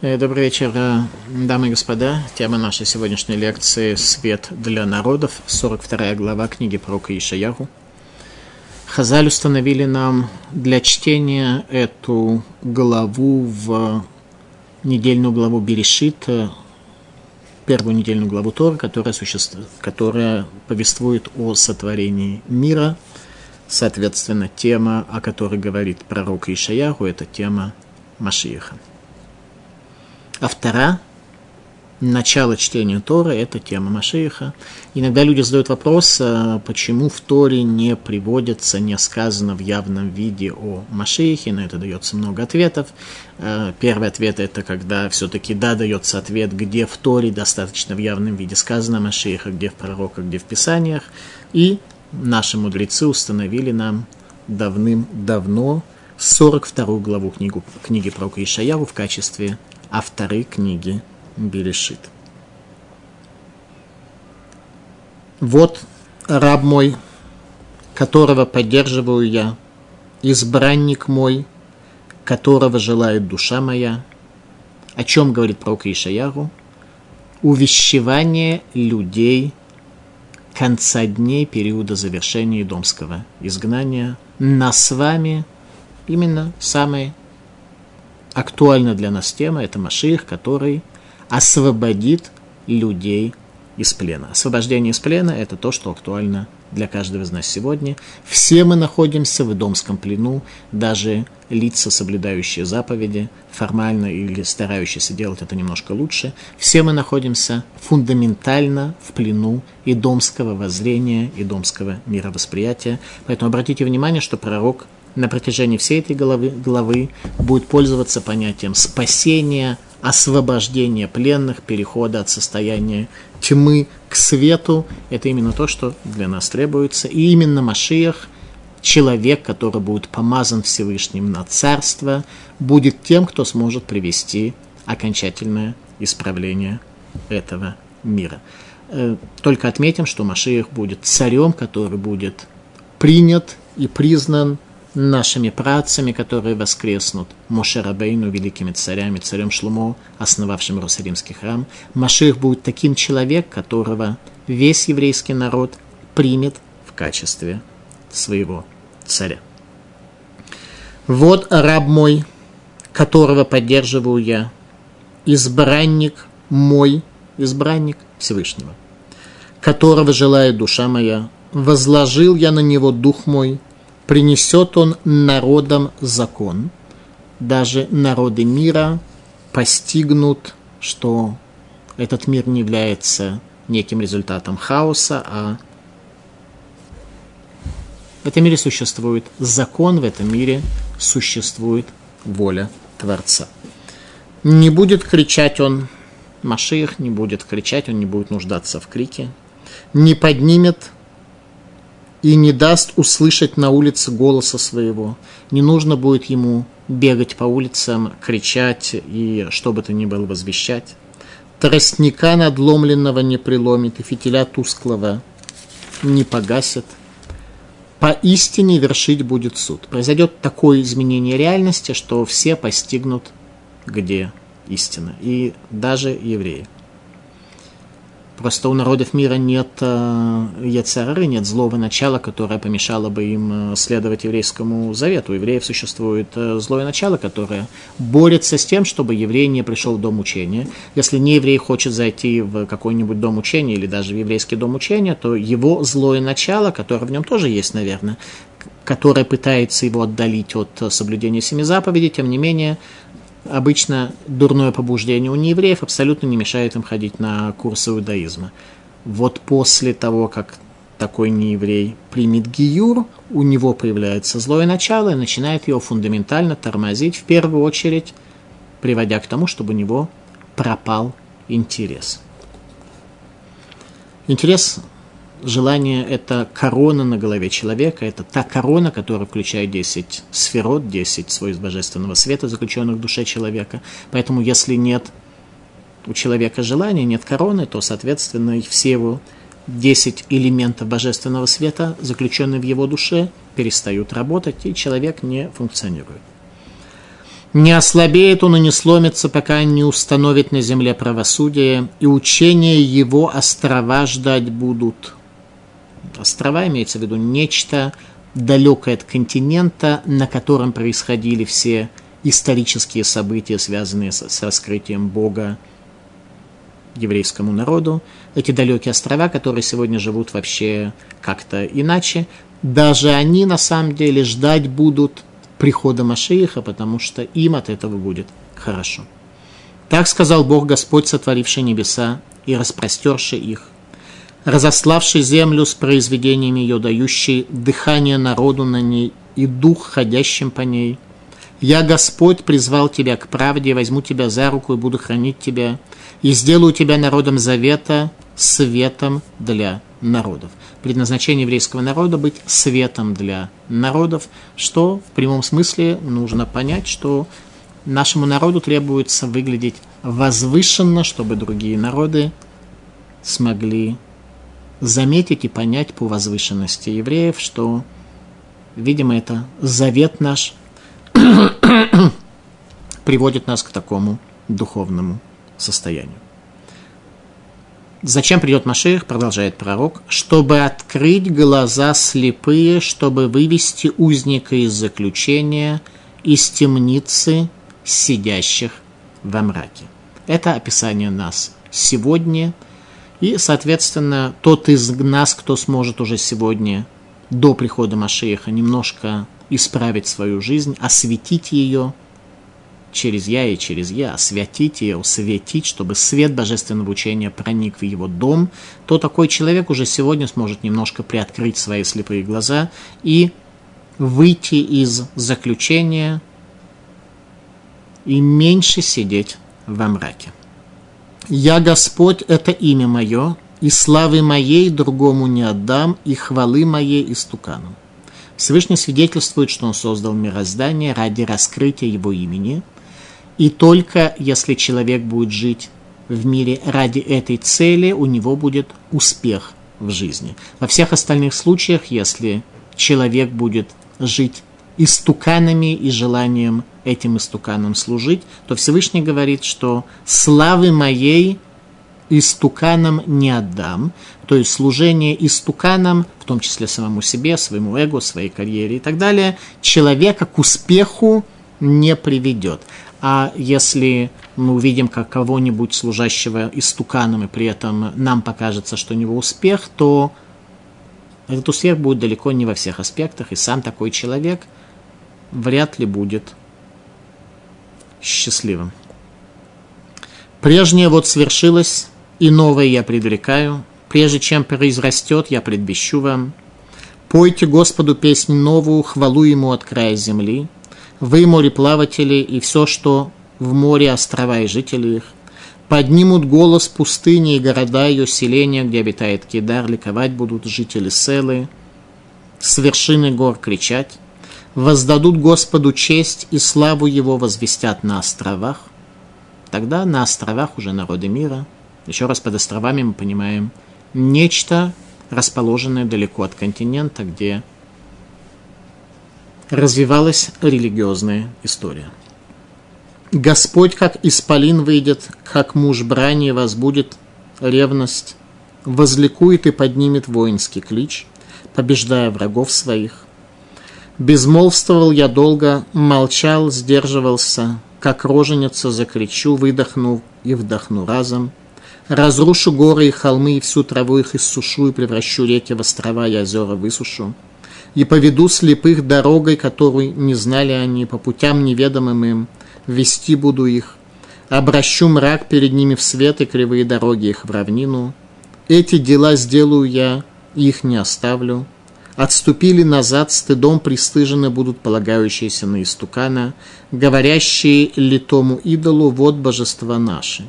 Э, добрый вечер, э, дамы и господа. Тема нашей сегодняшней лекции «Свет для народов», 42 глава книги пророка Ишаяру. Хазаль установили нам для чтения эту главу в недельную главу Берешит, э, первую недельную главу Тора, которая, существует, которая повествует о сотворении мира. Соответственно, тема, о которой говорит пророк Ишаяру, это тема Машииха. А вторая, начало чтения Торы – это тема Машииха. Иногда люди задают вопрос, а почему в Торе не приводится, не сказано в явном виде о Машиихе, на это дается много ответов. А, первый ответ – это когда все-таки да, дается ответ, где в Торе достаточно в явном виде сказано Машииха, где в пророках, где в Писаниях. И наши мудрецы установили нам давным-давно 42 главу книгу, книги про Ишаяру в качестве авторы книги Берешит. Вот раб мой, которого поддерживаю я, избранник мой, которого желает душа моя. О чем говорит пророк Ишаяру? Увещевание людей конца дней периода завершения домского изгнания. Нас с вами именно самое актуальна для нас тема – это Маших, который освободит людей из плена. Освобождение из плена – это то, что актуально для каждого из нас сегодня. Все мы находимся в домском плену, даже лица, соблюдающие заповеди, формально или старающиеся делать это немножко лучше. Все мы находимся фундаментально в плену и домского воззрения, и домского мировосприятия. Поэтому обратите внимание, что пророк – на протяжении всей этой главы, главы будет пользоваться понятием спасения, освобождения пленных, перехода от состояния тьмы к свету. Это именно то, что для нас требуется. И именно Машиях, человек, который будет помазан Всевышним на царство, будет тем, кто сможет привести окончательное исправление этого мира. Э, только отметим, что Машиях будет царем, который будет принят и признан нашими працами, которые воскреснут, Моше Рабейну, великими царями, царем Шлумо, основавшим Иерусалимский храм. Маших будет таким человек, которого весь еврейский народ примет в качестве своего царя. Вот раб мой, которого поддерживаю я, избранник мой, избранник Всевышнего, которого желает душа моя, возложил я на него дух мой, принесет он народам закон. Даже народы мира постигнут, что этот мир не является неким результатом хаоса, а в этом мире существует закон, в этом мире существует воля Творца. Не будет кричать он, Машиих не будет кричать, он не будет нуждаться в крике, не поднимет и не даст услышать на улице голоса своего. Не нужно будет ему бегать по улицам, кричать и что бы то ни было возвещать. Тростника надломленного не приломит, и фитиля тусклого не погасит. Поистине вершить будет суд. Произойдет такое изменение реальности, что все постигнут, где истина. И даже евреи. Просто у народов мира нет э, яцеры, нет злого начала, которое помешало бы им э, следовать еврейскому завету. У евреев существует э, злое начало, которое борется с тем, чтобы еврей не пришел в дом учения. Если не еврей хочет зайти в какой-нибудь дом учения или даже в еврейский дом учения, то его злое начало, которое в нем тоже есть, наверное, которое пытается его отдалить от соблюдения семи заповедей, тем не менее, обычно дурное побуждение у неевреев абсолютно не мешает им ходить на курсы иудаизма. Вот после того, как такой нееврей примет гиюр, у него появляется злое начало и начинает его фундаментально тормозить, в первую очередь приводя к тому, чтобы у него пропал интерес. Интерес желание – это корона на голове человека, это та корона, которая включает 10 сферот, 10 свойств божественного света, заключенных в душе человека. Поэтому если нет у человека желания, нет короны, то, соответственно, все его 10 элементов божественного света, заключенные в его душе, перестают работать, и человек не функционирует. Не ослабеет он и не сломится, пока не установит на земле правосудие, и учения его острова ждать будут. Острова имеется в виду нечто далекое от континента, на котором происходили все исторические события, связанные с, с раскрытием Бога еврейскому народу. Эти далекие острова, которые сегодня живут вообще как-то иначе, даже они на самом деле ждать будут прихода Машииха, потому что им от этого будет хорошо. Так сказал Бог Господь, сотворивший небеса и распростерший их, разославший землю с произведениями ее, дающий дыхание народу на ней и дух, ходящим по ней. Я, Господь, призвал тебя к правде, возьму тебя за руку и буду хранить тебя, и сделаю тебя народом завета, светом для народов предназначение еврейского народа быть светом для народов, что в прямом смысле нужно понять, что нашему народу требуется выглядеть возвышенно, чтобы другие народы смогли заметить и понять по возвышенности евреев, что, видимо, это завет наш приводит нас к такому духовному состоянию. Зачем придет Машех, продолжает пророк, чтобы открыть глаза слепые, чтобы вывести узника из заключения, из темницы сидящих во мраке. Это описание нас сегодня, и, соответственно, тот из нас, кто сможет уже сегодня, до прихода Машеха, немножко исправить свою жизнь, осветить ее – через «я» и через «я», освятить и усветить, чтобы свет божественного учения проник в его дом, то такой человек уже сегодня сможет немножко приоткрыть свои слепые глаза и выйти из заключения и меньше сидеть во мраке. «Я Господь» — это имя мое, и славы моей другому не отдам, и хвалы моей истукану. Всевышний свидетельствует, что он создал мироздание ради раскрытия его имени – и только если человек будет жить в мире ради этой цели, у него будет успех в жизни. Во всех остальных случаях, если человек будет жить истуканами и желанием этим истуканам служить, то Всевышний говорит, что славы моей истуканам не отдам, то есть служение истуканам, в том числе самому себе, своему эго, своей карьере и так далее, человека к успеху не приведет. А если мы увидим как кого-нибудь служащего истуканом, и при этом нам покажется, что у него успех, то этот успех будет далеко не во всех аспектах, и сам такой человек вряд ли будет счастливым. Прежнее вот свершилось, и новое я предрекаю. Прежде чем произрастет, я предвещу вам. Пойте Господу песнь новую, хвалу Ему от края земли – вы, мореплаватели, и все, что в море, острова и жители их, поднимут голос пустыни и города ее селения, где обитает Кедар, ликовать будут жители Селы, с вершины гор кричать, воздадут Господу честь и славу Его возвестят на островах. Тогда на островах уже народы мира, еще раз под островами мы понимаем, нечто, расположенное далеко от континента, где развивалась религиозная история. Господь, как исполин выйдет, как муж брани возбудит ревность, возликует и поднимет воинский клич, побеждая врагов своих. Безмолвствовал я долго, молчал, сдерживался, как роженица закричу, выдохну и вдохну разом. Разрушу горы и холмы, и всю траву их иссушу, и превращу реки в острова и озера высушу и поведу слепых дорогой, которую не знали они, по путям неведомым им, вести буду их. Обращу мрак перед ними в свет и кривые дороги их в равнину. Эти дела сделаю я, их не оставлю. Отступили назад, стыдом пристыжены будут полагающиеся на истукана, говорящие литому идолу, вот божества наши.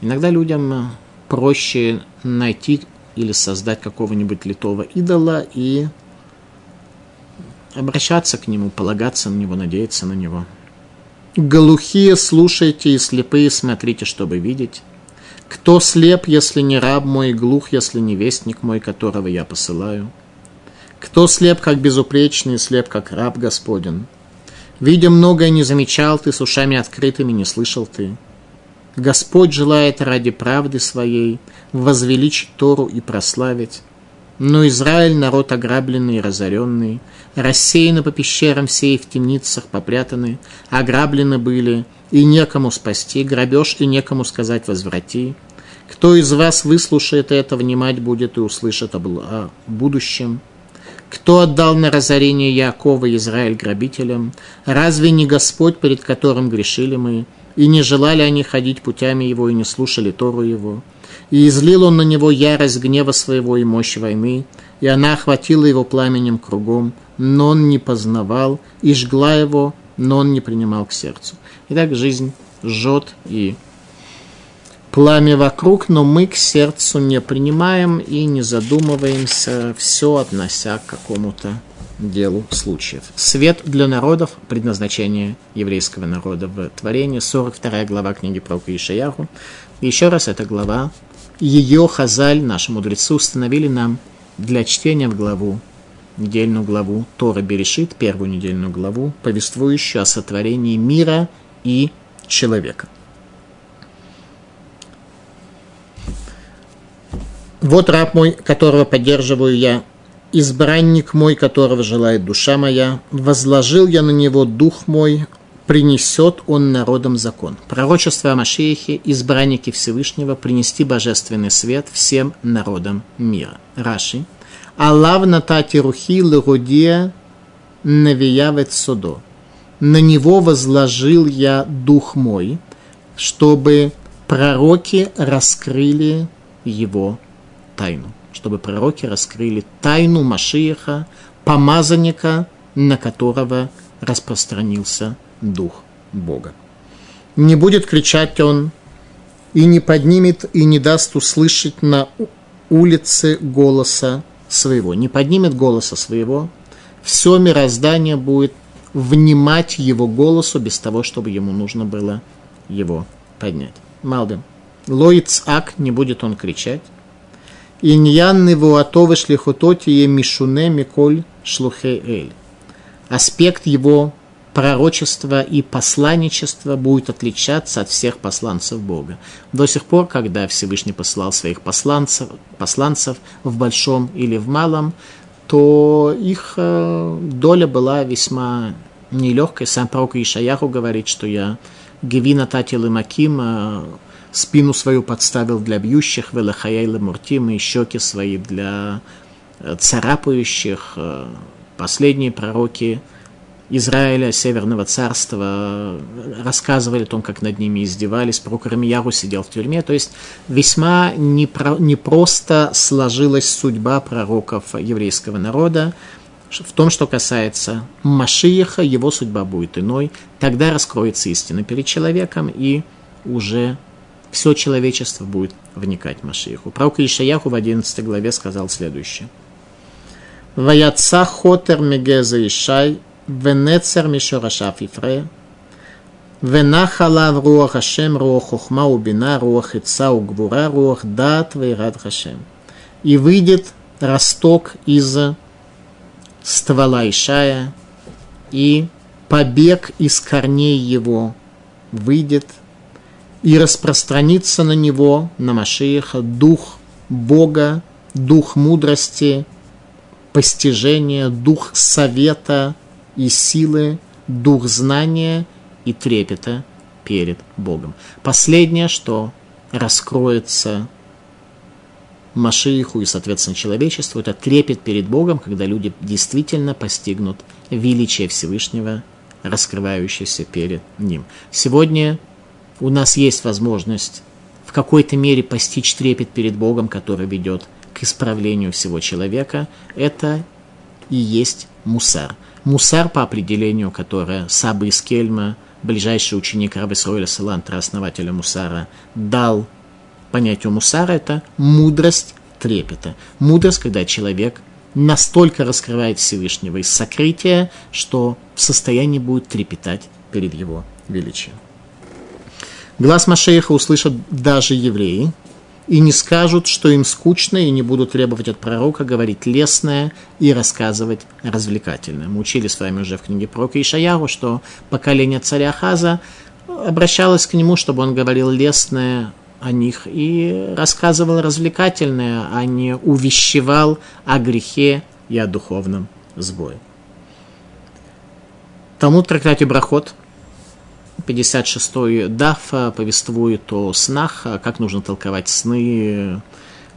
Иногда людям проще найти или создать какого-нибудь литого идола и обращаться к нему, полагаться на него, надеяться на него. Глухие слушайте и слепые смотрите, чтобы видеть. Кто слеп, если не раб мой, глух, если не вестник мой, которого я посылаю? Кто слеп, как безупречный, слеп, как раб Господен? Видя многое, не замечал ты, с ушами открытыми не слышал ты. Господь желает ради правды своей возвеличить Тору и прославить. Но Израиль – народ ограбленный и разоренный, рассеяны по пещерам все и в темницах попрятаны, ограблены были, и некому спасти, грабеж и некому сказать «возврати». Кто из вас выслушает это, внимать будет и услышит о будущем? Кто отдал на разорение Якова Израиль грабителям? Разве не Господь, перед которым грешили мы? И не желали они ходить путями его, и не слушали Тору его? И излил он на него ярость гнева своего и мощь войны, и она охватила его пламенем кругом, но он не познавал, и жгла его, но он не принимал к сердцу. Итак, жизнь жжет и пламя вокруг, но мы к сердцу не принимаем и не задумываемся, все относя к какому-то делу случаев. Свет для народов, предназначение еврейского народа в творении, 42 глава книги про Ишаяху. Еще раз, эта глава, ее Хазаль, наши мудрецы, установили нам для чтения в главу, недельную главу Тора Берешит, первую недельную главу, повествующую о сотворении мира и человека. Вот раб мой, которого поддерживаю я, избранник мой, которого желает душа моя, возложил я на него дух мой, принесет он народам закон. Пророчество о Машиихе, избранники Всевышнего, принести божественный свет всем народам мира. Раши. Аллав натати рухи легудия навиявет судо. На него возложил я дух мой, чтобы пророки раскрыли его тайну, чтобы пророки раскрыли тайну Машиеха, помазанника, на которого распространился Дух Бога. Не будет кричать он, и не поднимет, и не даст услышать на улице голоса своего. Не поднимет голоса своего, все мироздание будет внимать его голосу без того, чтобы ему нужно было его поднять. Малдем. Лоиц ак, не будет он кричать, Иньян невуатовы шлихототие мишуне миколь шлухе эль. Аспект его пророчества и посланничества будет отличаться от всех посланцев Бога. До сих пор, когда Всевышний посылал своих посланцев, посланцев в большом или в малом, то их э, доля была весьма нелегкой. Сам пророк Ишаяху говорит, что я Гевина Татил и Маким э, спину свою подставил для бьющих, велахаяйла муртим, и щеки свои для э, царапающих. Э, последние пророки Израиля, Северного царства, э, рассказывали о том, как над ними издевались. Пророк Рамияру сидел в тюрьме. То есть весьма непросто сложилась судьба пророков еврейского народа. В том, что касается Машиеха, его судьба будет иной. Тогда раскроется истина перед человеком, и уже все человечество будет вникать в Машииху. Пророк Ишаяху в 11 главе сказал следующее. «Ваяца хотер мегеза Ишай, венецер мишорашав Ифрея, венахала в руах Хашем, руах хухма убина, руах ица угвура, руах дат вейрат Хашем». И выйдет росток из ствола Ишая, и побег из корней его выйдет – и распространится на него, на Машииха, дух Бога, дух мудрости, постижения, дух совета и силы, дух знания и трепета перед Богом. Последнее, что раскроется Машииху и, соответственно, человечеству, это трепет перед Богом, когда люди действительно постигнут величие Всевышнего, раскрывающееся перед Ним. Сегодня у нас есть возможность в какой-то мере постичь трепет перед Богом, который ведет к исправлению всего человека, это и есть мусар. Мусар, по определению, которое Саба из Кельма, ближайший ученик Раби Сроиля Салантра, основателя мусара, дал понятию мусара, это мудрость трепета. Мудрость, когда человек настолько раскрывает Всевышнего из сокрытия, что в состоянии будет трепетать перед его величием. Глаз Машеиха услышат даже евреи, и не скажут, что им скучно, и не будут требовать от пророка говорить лесное и рассказывать развлекательное. Мы учили с вами уже в книге пророка Ишаяру, что поколение царя Хаза обращалось к нему, чтобы он говорил лесное о них и рассказывал развлекательное, а не увещевал о грехе и о духовном сбое. Тому трактате Брахот – 56-й Даф повествует о снах, как нужно толковать сны,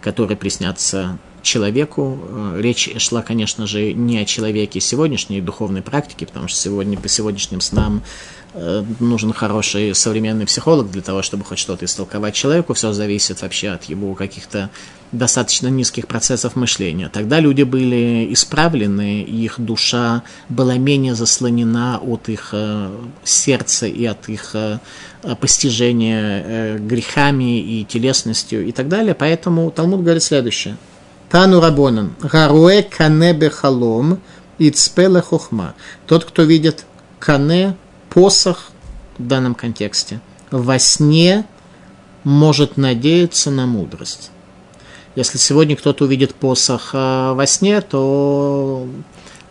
которые приснятся человеку. Речь шла, конечно же, не о человеке сегодняшней духовной практики, потому что сегодня по сегодняшним снам Э, нужен хороший современный психолог для того, чтобы хоть что-то истолковать человеку. Все зависит вообще от его каких-то достаточно низких процессов мышления. Тогда люди были исправлены, их душа была менее заслонена от их э, сердца и от их э, постижения э, грехами и телесностью и так далее. Поэтому Талмуд говорит следующее. Тану Рабонан. Гаруэ кане бехалом и цпеле хохма. Тот, кто видит кане посох в данном контексте во сне может надеяться на мудрость. Если сегодня кто-то увидит посох э, во сне, то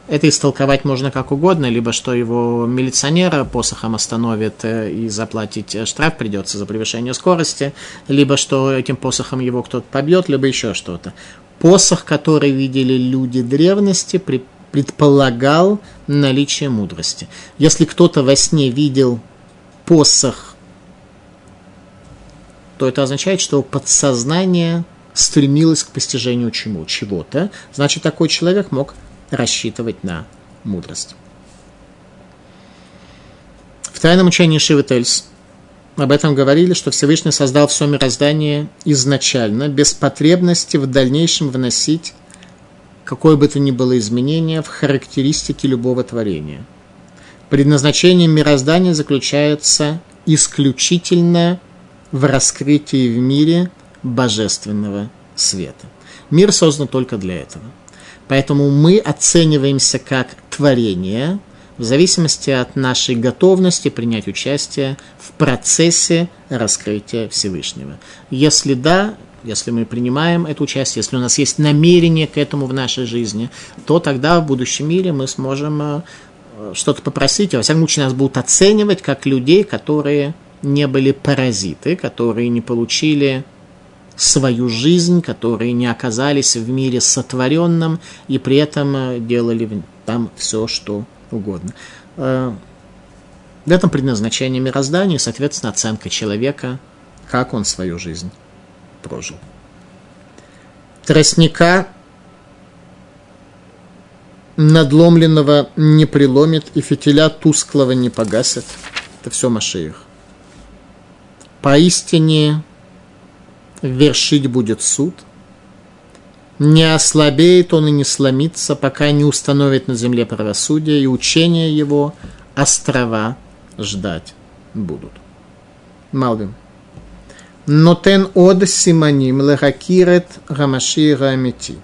это истолковать можно как угодно, либо что его милиционера посохом остановит э, и заплатить э, штраф придется за превышение скорости, либо что этим посохом его кто-то побьет, либо еще что-то. Посох, который видели люди древности, при предполагал наличие мудрости. Если кто-то во сне видел посох, то это означает, что подсознание стремилось к постижению чему? Чего-то. Значит, такой человек мог рассчитывать на мудрость. В тайном учении Шивы Тельс об этом говорили, что Всевышний создал все мироздание изначально, без потребности в дальнейшем вносить какое бы то ни было изменение в характеристике любого творения. Предназначение мироздания заключается исключительно в раскрытии в мире божественного света. Мир создан только для этого. Поэтому мы оцениваемся как творение в зависимости от нашей готовности принять участие в процессе раскрытия Всевышнего. Если да, если мы принимаем это участие, если у нас есть намерение к этому в нашей жизни, то тогда в будущем мире мы сможем э, что-то попросить, а во всяком случае нас будут оценивать как людей, которые не были паразиты, которые не получили свою жизнь, которые не оказались в мире сотворенном и при этом э, делали там все, что угодно. Э, в этом предназначение мироздания, соответственно, оценка человека, как он свою жизнь прожил. Тростника надломленного не приломит и фитиля тусклого не погасит. Это все Машиих. Поистине вершить будет суд. Не ослабеет он и не сломится, пока не установит на земле правосудие, и учения его острова ждать будут. Малвин. Нотен од симаним лехакирет гамашира амити.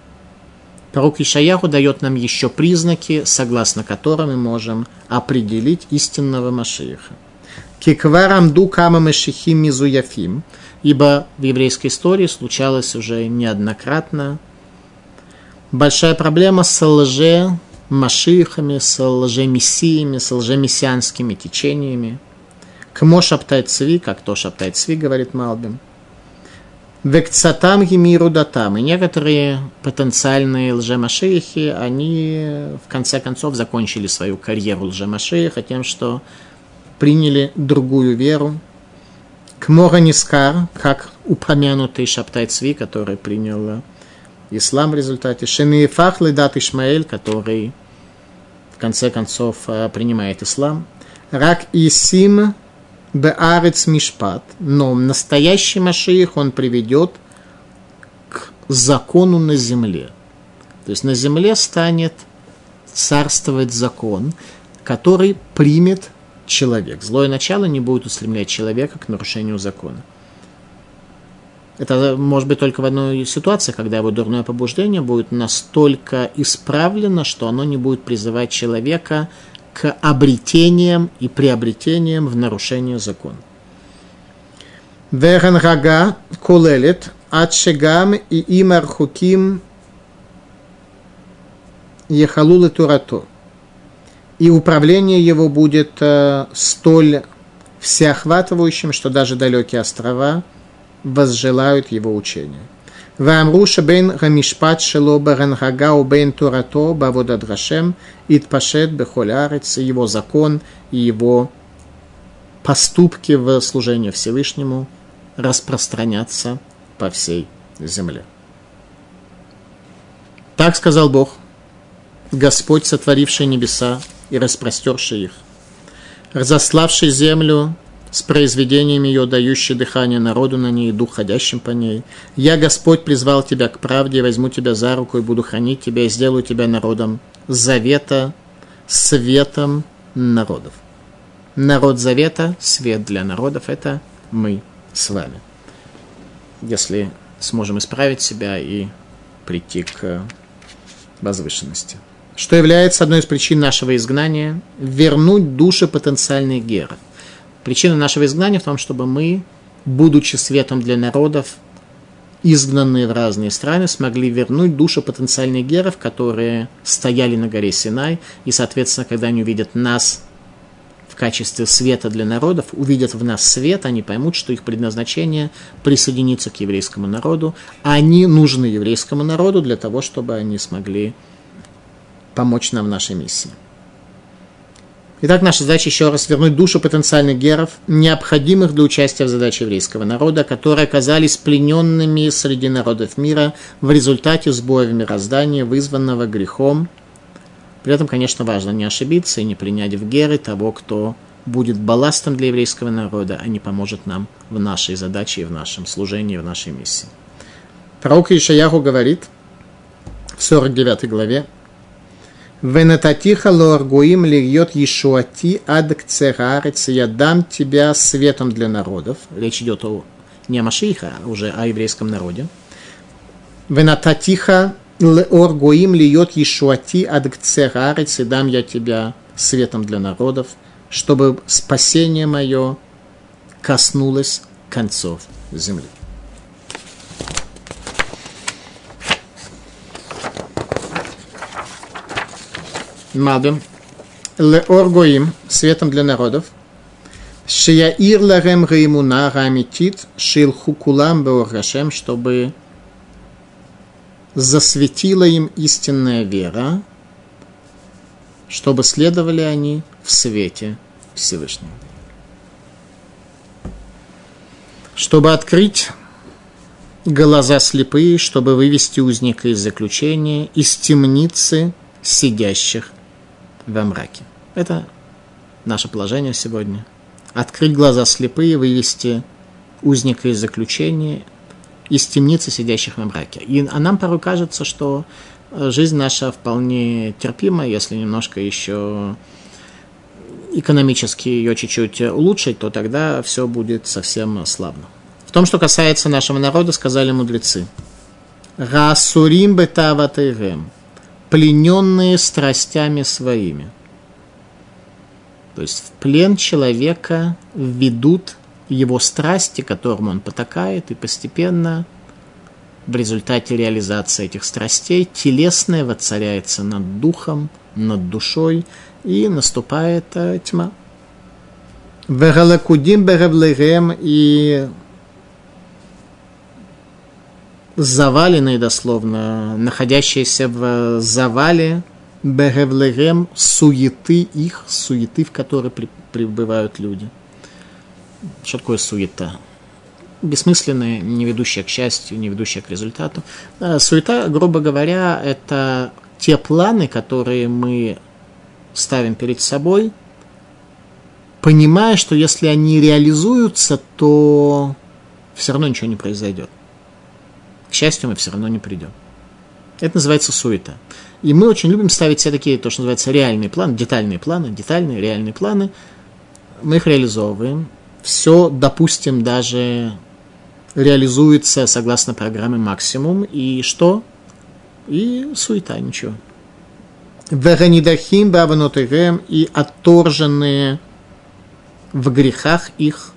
Пророк Ишаяху дает нам еще признаки, согласно которым мы можем определить истинного Машииха. Кикварам ду кама машихим мизуяфим, ибо в еврейской истории случалось уже неоднократно большая проблема с лже машихами, с лже-мессиями, с лже-мессианскими течениями. Кмо шаптает цви, как то шаптает цви, говорит Малбим. Векцатам гемиру датам. И некоторые потенциальные лжемашихи, они в конце концов закончили свою карьеру лжемашиха тем, что приняли другую веру. Кмора Нискар, как упомянутый Шаптай Цви, который принял ислам в результате. Шемиефах Ледат Ишмаэль, который в конце концов принимает ислам. Рак Исим Беарец Мишпат, но настоящий Машиих он приведет к закону на земле. То есть на земле станет царствовать закон, который примет человек. Злое начало не будет устремлять человека к нарушению закона. Это может быть только в одной ситуации, когда его дурное побуждение будет настолько исправлено, что оно не будет призывать человека к обретениям и приобретениям в нарушение закона. Верен рага кулелит Ачегам и имар хуким ехалулы турато. И управление его будет э, столь всеохватывающим, что даже далекие острова возжелают его учения. Вамруша бен Рамишпат Шело Барангагау бен Турато Бавода Драшем Итпашет Бехолярец, его закон и его поступки в служении Всевышнему распространятся по всей земле. Так сказал Бог, Господь, сотворивший небеса и распростерший их, разославший землю с произведениями ее, дающий дыхание народу на ней, дух, ходящим по ней. Я, Господь, призвал тебя к правде, возьму тебя за руку и буду хранить тебя, и сделаю тебя народом завета, светом народов. Народ завета, свет для народов – это мы с вами. Если сможем исправить себя и прийти к возвышенности. Что является одной из причин нашего изгнания – вернуть души потенциальных геров. Причина нашего изгнания в том, чтобы мы, будучи светом для народов, изгнанные в разные страны, смогли вернуть души потенциальных геров, которые стояли на горе Синай, и, соответственно, когда они увидят нас в качестве света для народов, увидят в нас свет, они поймут, что их предназначение присоединиться к еврейскому народу, они нужны еврейскому народу для того, чтобы они смогли помочь нам в нашей миссии. Итак, наша задача еще раз вернуть душу потенциальных геров, необходимых для участия в задаче еврейского народа, которые оказались плененными среди народов мира в результате сбоя в мироздании, вызванного грехом. При этом, конечно, важно не ошибиться и не принять в геры того, кто будет балластом для еврейского народа, а не поможет нам в нашей задаче и в нашем служении, в нашей миссии. Пророк Ишаяху говорит в 49 главе, Венататиха лоаргуим льет Ешуати ад кцерарец, я дам тебя светом для народов. Речь идет о не о Машиха, а уже о еврейском народе. Венататиха лоаргуим льет Ешуати ад кцерарец, и дам я тебя светом для народов, чтобы спасение мое коснулось концов земли. Мадым, Леор Гоим, светом для народов, Шияир Ларем Раимуна Рамитит, Шилху Кулам Беоргашем, чтобы засветила им истинная вера, чтобы следовали они в свете Всевышнего. Чтобы открыть глаза слепые, чтобы вывести узника из заключения, из темницы сидящих во мраке. Это наше положение сегодня. Открыть глаза слепые, вывести узника из заключения, из темницы, сидящих во мраке. И, а нам порой кажется, что э, жизнь наша вполне терпима, если немножко еще экономически ее чуть-чуть улучшить, то тогда все будет совсем славно. В том, что касается нашего народа, сказали мудрецы. Расурим бетаватайрем плененные страстями своими. То есть в плен человека ведут его страсти, которым он потакает, и постепенно в результате реализации этих страстей телесное воцаряется над духом, над душой, и наступает э, тьма. Вегалакудим и заваленные дословно, находящиеся в завале Бегевлерем суеты их, суеты, в которые при, пребывают люди. Что такое суета? Бессмысленная, не ведущая к счастью, не ведущая к результату. Суета, грубо говоря, это те планы, которые мы ставим перед собой, понимая, что если они реализуются, то все равно ничего не произойдет счастью мы все равно не придем. Это называется суета. И мы очень любим ставить себе такие, то, что называется, реальные планы, детальные планы, детальные, реальные планы. Мы их реализовываем. Все, допустим, даже реализуется согласно программе максимум. И что? И суета, ничего. Веранидахим баванотырем и отторженные в грехах их.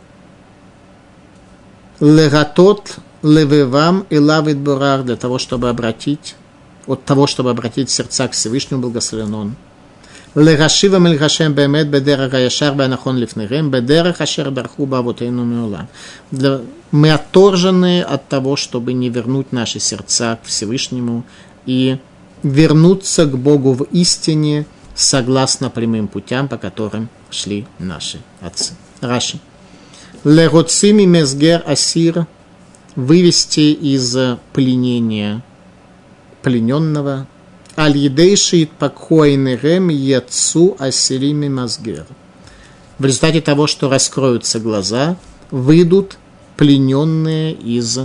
Лератот левевам и лавит бурар, для того, чтобы обратить, от того, чтобы обратить сердца к Всевышнему благословен он. Легашивам эль хашем бемет бедерах аяшар бенахон лифнерем бедерах хашер барху бавутейну миулам. Мы отторжены от того, чтобы не вернуть наши сердца к Всевышнему и вернуться к Богу в истине, согласно прямым путям, по которым шли наши отцы. Раши. Легоцими мезгер асир – вывести из пленения плененного Аль-Едейшит Пакхойнерем Яцу Асирими Мазгер. В результате того, что раскроются глаза, выйдут плененные из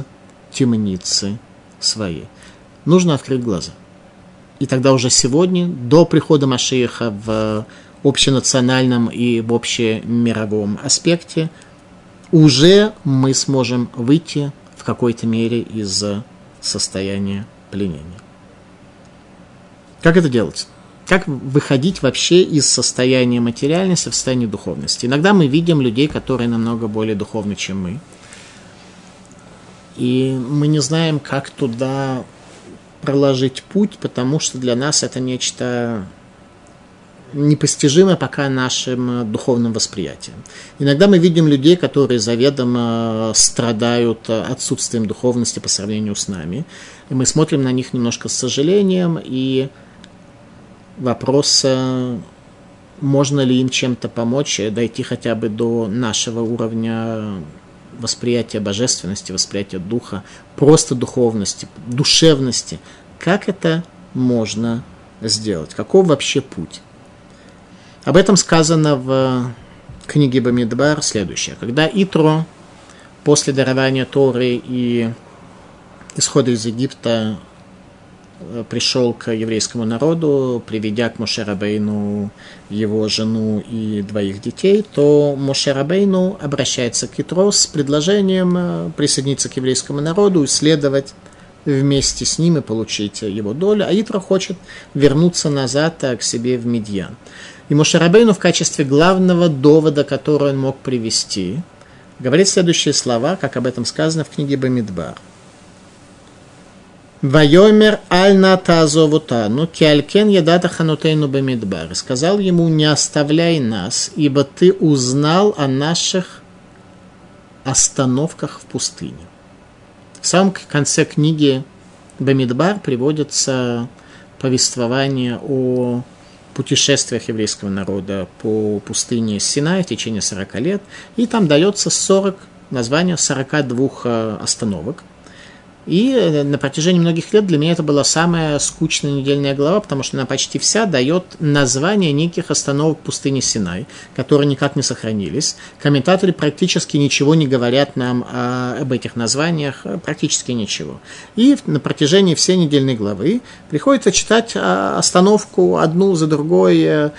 темницы своей. Нужно открыть глаза. И тогда уже сегодня, до прихода Машиеха в общенациональном и в общемировом аспекте, уже мы сможем выйти в какой-то мере из состояния пленения. Как это делать? Как выходить вообще из состояния материальности в состояние духовности? Иногда мы видим людей, которые намного более духовны, чем мы. И мы не знаем, как туда проложить путь, потому что для нас это нечто непостижимо пока нашим духовным восприятием. Иногда мы видим людей, которые заведомо страдают отсутствием духовности по сравнению с нами. И мы смотрим на них немножко с сожалением и вопрос, можно ли им чем-то помочь, дойти хотя бы до нашего уровня восприятия божественности, восприятия духа, просто духовности, душевности. Как это можно сделать? Каков вообще путь? Об этом сказано в книге Бамидбар следующее. Когда Итро после дарования Торы и исхода из Египта Э, пришел к еврейскому народу, приведя к Мошерабейну его жену и двоих детей, то Мошерабейну обращается к Итро с предложением э, присоединиться к еврейскому народу, исследовать вместе с ним и получить его долю, а Итро хочет вернуться назад э, к себе в Медьян. И Мошерабейну в качестве главного довода, который он мог привести, говорит следующие слова, как об этом сказано в книге Бамидбар – Вайомер альна тазовутану, киалькен ядата ханутейну бамидбар. Сказал ему, не оставляй нас, ибо ты узнал о наших остановках в пустыне. В самом конце книги Бамидбар приводится повествование о путешествиях еврейского народа по пустыне Синай в течение 40 лет, и там дается 40, название 42 э, остановок – и э, на протяжении многих лет для меня это была самая скучная недельная глава, потому что она почти вся дает название неких остановок пустыни Синай, которые никак не сохранились. Комментаторы практически ничего не говорят нам о, об этих названиях, э, практически ничего. И на протяжении всей недельной главы приходится читать а, остановку одну за другой, э,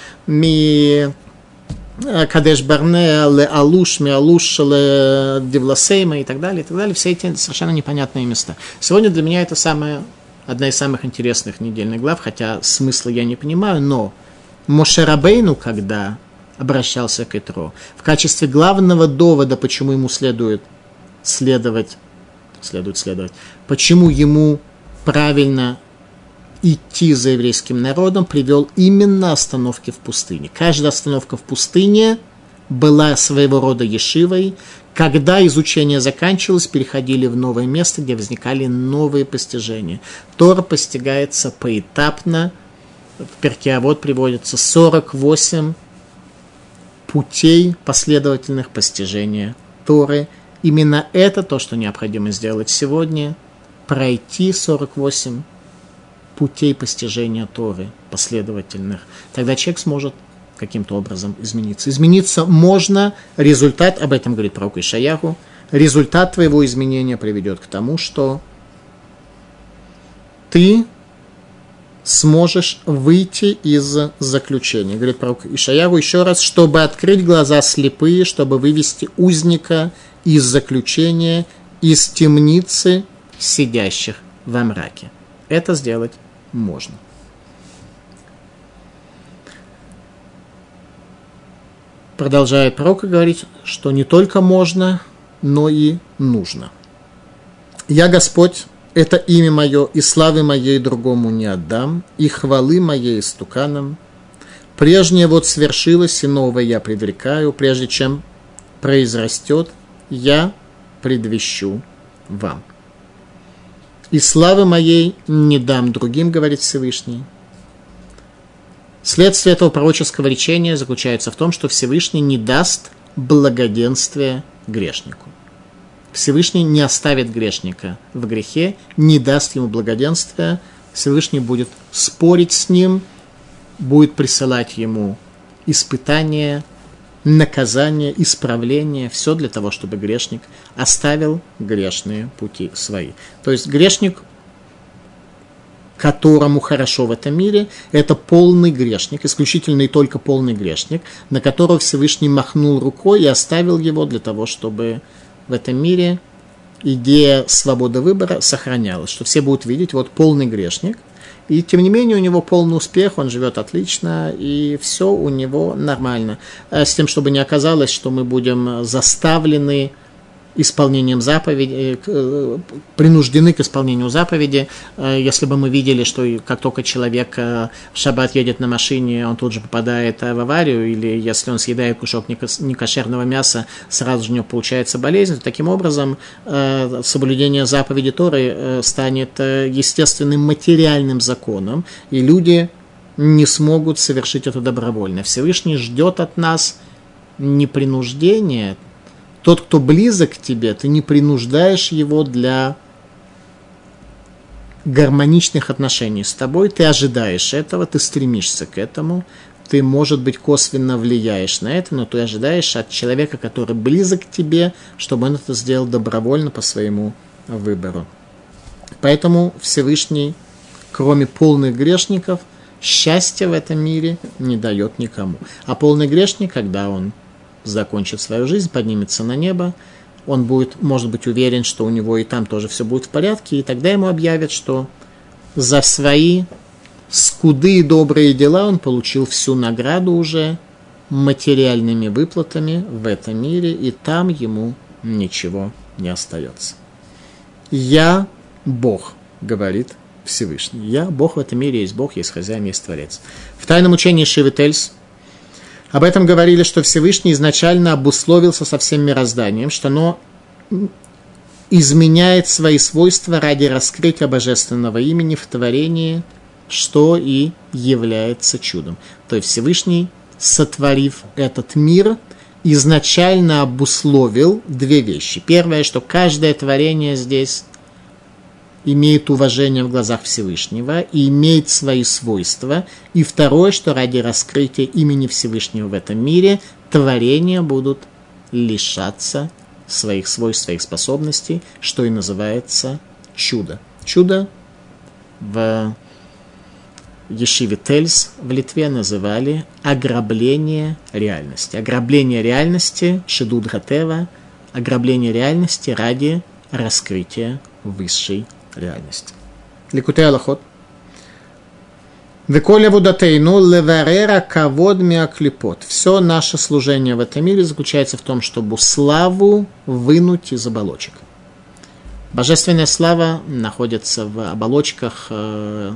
Кадеш Барне, Ле Алуш, Ми Алуш, Ле Девласейма и так далее, и так далее. Все эти совершенно непонятные места. Сегодня для меня это самая, одна из самых интересных недельных глав, хотя смысла я не понимаю, но Мошерабейну, когда обращался к Итро, в качестве главного довода, почему ему следует следовать, следует следовать, почему ему правильно идти за еврейским народом, привел именно остановки в пустыне. Каждая остановка в пустыне была своего рода ешивой. Когда изучение заканчивалось, переходили в новое место, где возникали новые постижения. Тора постигается поэтапно. В Перкеавод приводится 48 путей последовательных постижения Торы. Именно это то, что необходимо сделать сегодня. Пройти 48 путей постижения Торы последовательных, тогда человек сможет каким-то образом измениться. Измениться можно, результат, об этом говорит пророк Ишаяху, результат твоего изменения приведет к тому, что ты сможешь выйти из заключения. Говорит пророк Ишаяру еще раз, чтобы открыть глаза слепые, чтобы вывести узника из заключения, из темницы сидящих во мраке. Это сделать можно. Продолжает пророк говорить, что не только можно, но и нужно. Я Господь, это имя мое, и славы моей другому не отдам, и хвалы моей стуканам. Прежнее вот свершилось, и новое я предрекаю, прежде чем произрастет, я предвещу вам. И славы моей не дам другим, говорит Всевышний. Следствие этого пророческого речения заключается в том, что Всевышний не даст благоденствия грешнику. Всевышний не оставит грешника в грехе, не даст ему благоденствия, Всевышний будет спорить с ним, будет присылать ему испытания, наказание, исправление, все для того, чтобы грешник оставил грешные пути свои. То есть грешник, которому хорошо в этом мире, это полный грешник, исключительно и только полный грешник, на которого Всевышний махнул рукой и оставил его для того, чтобы в этом мире идея свободы выбора сохранялась, что все будут видеть, вот полный грешник, и тем не менее у него полный успех, он живет отлично, и все у него нормально. Э, с тем, чтобы не оказалось, что мы будем заставлены исполнением заповеди, э, э, принуждены к исполнению заповеди. Э, если бы мы видели, что как только человек в шаббат едет на машине, он тут же попадает в аварию, или если он съедает кусок некошерного мяса, сразу же у него получается болезнь, таким образом соблюдение заповеди Торы станет естественным материальным законом, и люди не смогут совершить это добровольно. Всевышний ждет от нас не принуждения, тот, кто близок к тебе, ты не принуждаешь его для гармоничных отношений с тобой, ты ожидаешь этого, ты стремишься к этому, ты, может быть, косвенно влияешь на это, но ты ожидаешь от человека, который близок к тебе, чтобы он это сделал добровольно по своему выбору. Поэтому Всевышний, кроме полных грешников, счастья в этом мире не дает никому. А полный грешник, когда он закончит свою жизнь, поднимется на небо, он будет, может быть, уверен, что у него и там тоже все будет в порядке, и тогда ему объявят, что за свои скуды и добрые дела он получил всю награду уже материальными выплатами в этом мире, и там ему ничего не остается. «Я Бог», говорит Всевышний. «Я Бог в этом мире, есть Бог, есть хозяин, есть Творец». В тайном учении Шивительс об этом говорили, что Всевышний изначально обусловился со всем мирозданием, что оно изменяет свои свойства ради раскрытия божественного имени в творении, что и является чудом. То есть Всевышний, сотворив этот мир, изначально обусловил две вещи. Первое, что каждое творение здесь имеет уважение в глазах Всевышнего и имеет свои свойства. И второе, что ради раскрытия имени Всевышнего в этом мире творения будут лишаться своих свойств, своих способностей, что и называется чудо. Чудо в Ешиве Тельс в Литве называли ограбление реальности. Ограбление реальности, Шидуд Гатева, ограбление реальности ради раскрытия высшей реальность. Ликутей Аллахот. Веколя вудатейну леверера кавод миаклипот. Все наше служение в этом мире заключается в том, чтобы славу вынуть из оболочек. Божественная слава находится в оболочках э,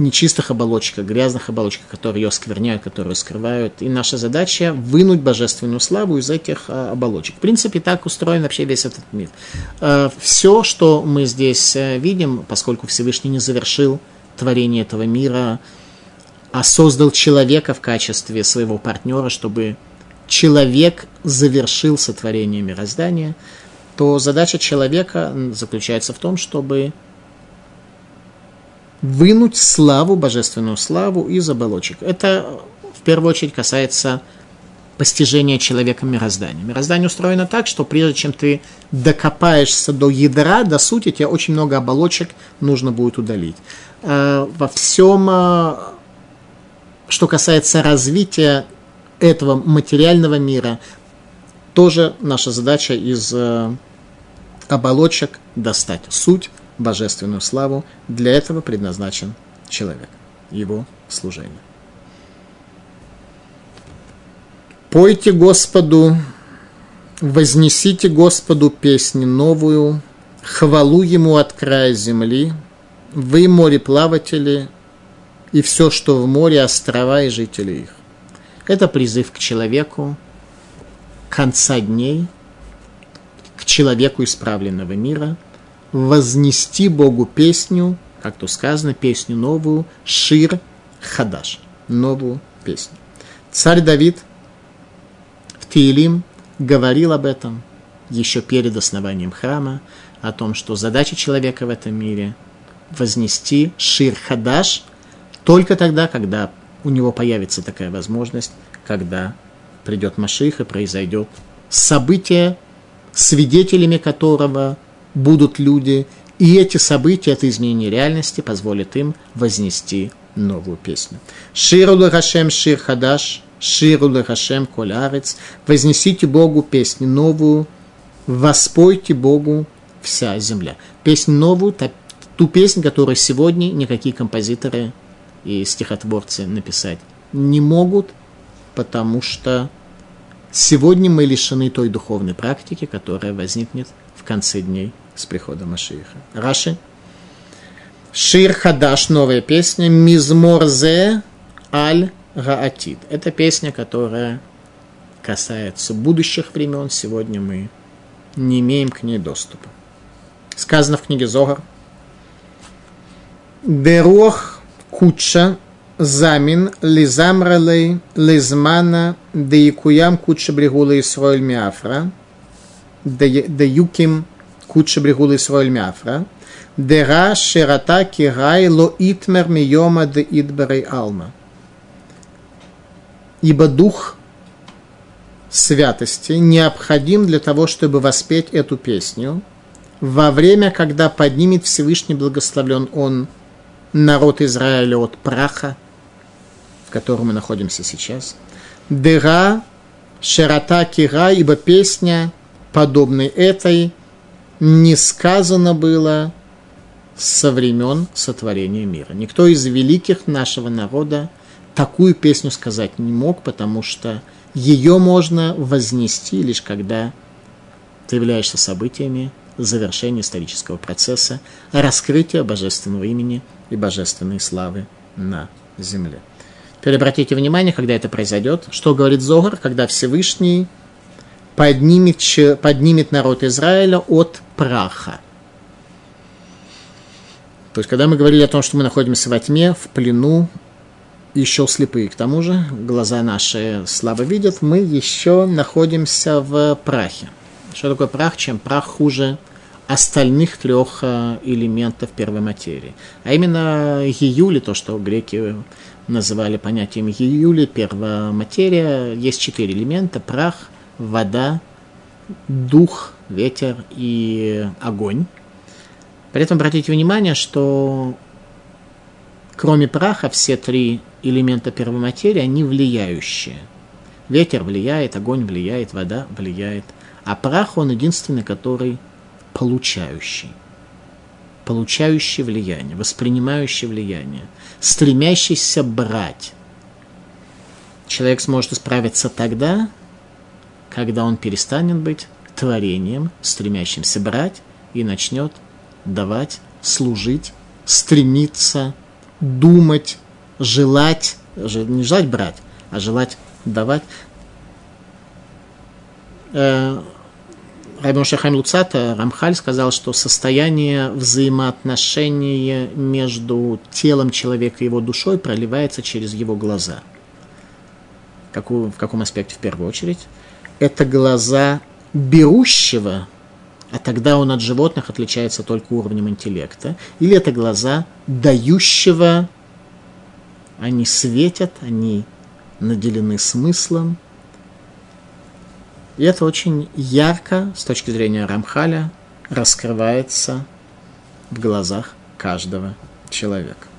нечистых оболочках, грязных оболочках, которые ее скверняют, которые скрывают. И наша задача вынуть божественную славу из этих а, оболочек. В принципе, так устроен вообще весь этот мир. А, все, что мы здесь а, видим, поскольку Всевышний не завершил творение этого мира, а создал человека в качестве своего партнера, чтобы человек завершил сотворение мироздания, то задача человека заключается в том, чтобы вынуть славу, божественную славу из оболочек. Это в первую очередь касается постижения человека мироздания. Мироздание устроено так, что прежде чем ты докопаешься до ядра, до сути, тебе очень много оболочек нужно будет удалить. Э, во всем, э, что касается развития этого материального мира, тоже наша задача из э, оболочек достать суть, божественную славу. Для этого предназначен человек, его служение. Пойте Господу Вознесите Господу песнь новую, хвалу Ему от края земли, вы мореплаватели и все, что в море, острова и жители их. Это призыв к человеку конца дней, к человеку исправленного мира, вознести Богу песню, как то сказано, песню новую, Шир Хадаш, новую песню. Царь Давид в Тиилим говорил об этом еще перед основанием храма, о том, что задача человека в этом мире – вознести Шир Хадаш только тогда, когда у него появится такая возможность, когда придет Маших и произойдет событие, свидетелями которого будут люди, и эти события, это изменение реальности, позволят им вознести новую песню. Ширу Хашем Шир Хадаш, Ширу Хашем Колярец, вознесите Богу песню новую, воспойте Богу вся земля. Песню новую, ту песню, которую сегодня никакие композиторы и стихотворцы написать не могут, потому что сегодня мы лишены той духовной практики, которая возникнет в конце дней с приходом Машииха. Раши. Шир Хадаш, новая песня, Мизморзе Аль Раатид. Это песня, которая касается будущих времен. Сегодня мы не имеем к ней доступа. Сказано в книге Зогар. Дерух куча замин лизамралей лизмана деякуям куча бригула Исроэль Миафра деюким куча бригула Исроэль Миафра дера шерата кирай ло итмер миома де идберей алма. Ибо дух святости необходим для того, чтобы воспеть эту песню во время, когда поднимет Всевышний благословлен Он народ Израиля от праха, в котором мы находимся сейчас. Дыра, широта кира, ибо песня, подобной этой, не сказано было со времен сотворения мира. Никто из великих нашего народа такую песню сказать не мог, потому что ее можно вознести лишь когда ты являешься событиями завершения исторического процесса, раскрытия божественного имени и божественной славы на земле. Теперь обратите внимание, когда это произойдет, что говорит Зогар, когда Всевышний поднимет, поднимет народ Израиля от праха. То есть, когда мы говорили о том, что мы находимся во тьме, в плену, еще слепые, к тому же, глаза наши слабо видят, мы еще находимся в прахе. Что такое прах? Чем прах хуже остальных трех э, элементов первой материи. А именно Июли, то, что греки называли понятием Июли, первая материя, есть четыре элемента – прах, вода, дух, ветер и огонь. При этом обратите внимание, что кроме праха все три элемента первой материи, они влияющие. Ветер влияет, огонь влияет, вода влияет. А прах, он единственный, который получающий, получающий влияние, воспринимающий влияние, стремящийся брать. Человек сможет исправиться тогда, когда он перестанет быть творением, стремящимся брать, и начнет давать, служить, стремиться, думать, желать, не желать брать, а желать давать. Э, Рабин Шахайм Луцата, Рамхаль сказал, что состояние взаимоотношения между телом человека и его душой проливается через его глаза. Какую, в каком аспекте в первую очередь? Это глаза берущего, а тогда он от животных отличается только уровнем интеллекта, или это глаза дающего, они светят, они наделены смыслом, и это очень ярко, с точки зрения Рамхаля, раскрывается в глазах каждого человека.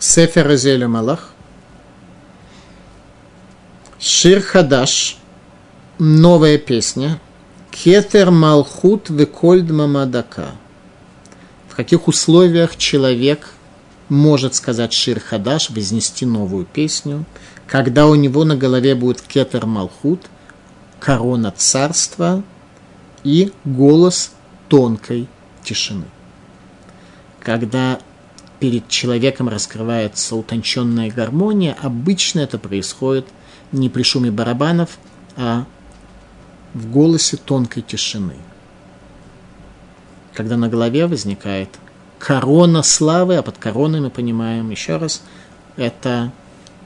Сефер Эзеля Малах, Шир Хадаш, новая песня, Кетер Малхут Векольд Мамадака – в каких условиях человек может сказать Шир Хадаш, вознести новую песню, когда у него на голове будет кетер Малхут, корона царства и голос тонкой тишины. Когда перед человеком раскрывается утонченная гармония, обычно это происходит не при шуме барабанов, а в голосе тонкой тишины. Когда на голове возникает корона славы, а под короной мы понимаем еще раз, это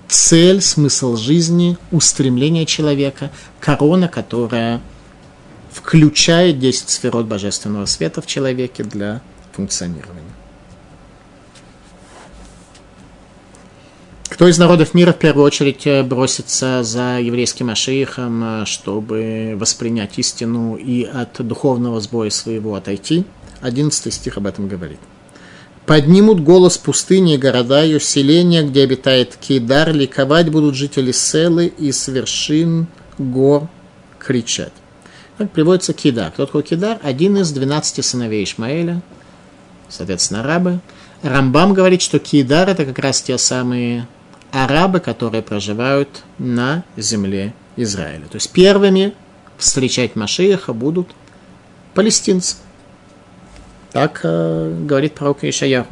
цель, смысл жизни, устремление человека, корона, которая включает 10 сферот божественного света в человеке для функционирования. Кто из народов мира в первую очередь э, бросится за еврейским Ашиихом, э, чтобы воспринять истину и от духовного сбоя своего отойти? 11 стих об этом говорит. Поднимут голос пустыни и города, ее селения, где обитает Кейдар, ликовать будут жители Селы и с вершин гор кричать. Так приводится Кидар. Кто такой Кидар? Один из 12 сыновей Ишмаэля, соответственно, арабы. Рамбам говорит, что Кидар это как раз те самые арабы, которые проживают на земле Израиля. То есть первыми встречать Машиаха будут палестинцы. Так э, говорит пророк Ишаяр.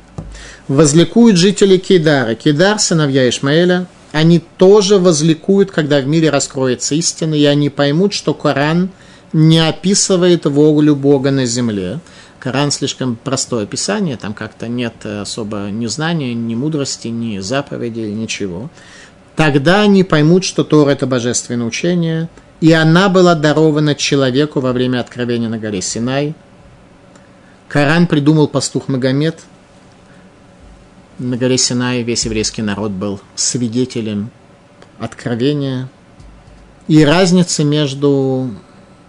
Возликуют жители Кидара. Кидар, сыновья Ишмаэля, они тоже возликуют, когда в мире раскроется истина, и они поймут, что Коран не описывает волю Бога на земле, Коран слишком простое писание, там как-то нет особо ни знания, ни мудрости, ни заповедей, ничего. Тогда они поймут, что Тора – это божественное учение, и она была дарована человеку во время откровения на горе Синай. Коран придумал пастух Магомед. На горе Синай весь еврейский народ был свидетелем откровения. И разница между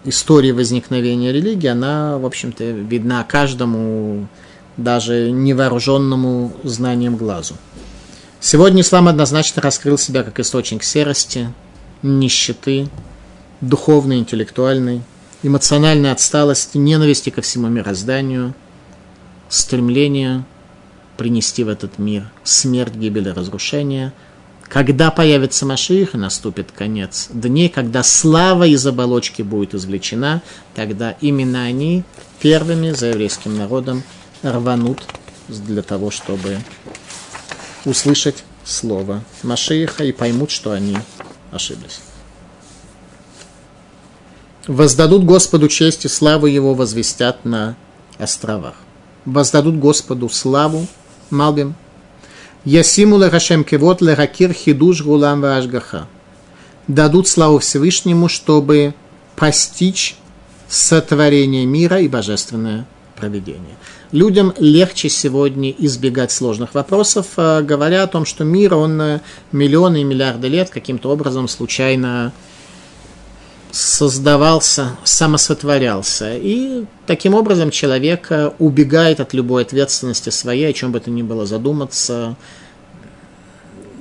истории возникновения религии, она, в общем-то, видна каждому, даже невооруженному знанием глазу. Сегодня ислам однозначно раскрыл себя как источник серости, нищеты, духовной, интеллектуальной, эмоциональной отсталости, ненависти ко всему мирозданию, стремления принести в этот мир смерть, гибель и разрушение – когда появится Машиих наступит конец дней, когда слава из оболочки будет извлечена, тогда именно они первыми за еврейским народом рванут для того, чтобы услышать слово Машииха и поймут, что они ошиблись. Воздадут Господу честь и славу Его возвестят на островах. Воздадут Господу славу, Малбим, Ясиму лехашем кевот лехакир хидуш гулам вашгаха. Дадут славу Всевышнему, чтобы постичь сотворение мира и божественное проведение. Людям легче сегодня избегать сложных вопросов, а, говоря о том, что мир, он э, миллионы и миллиарды лет каким-то образом случайно создавался, самосотворялся. И таким образом человек э, убегает от любой ответственности своей, о чем бы то ни было задуматься.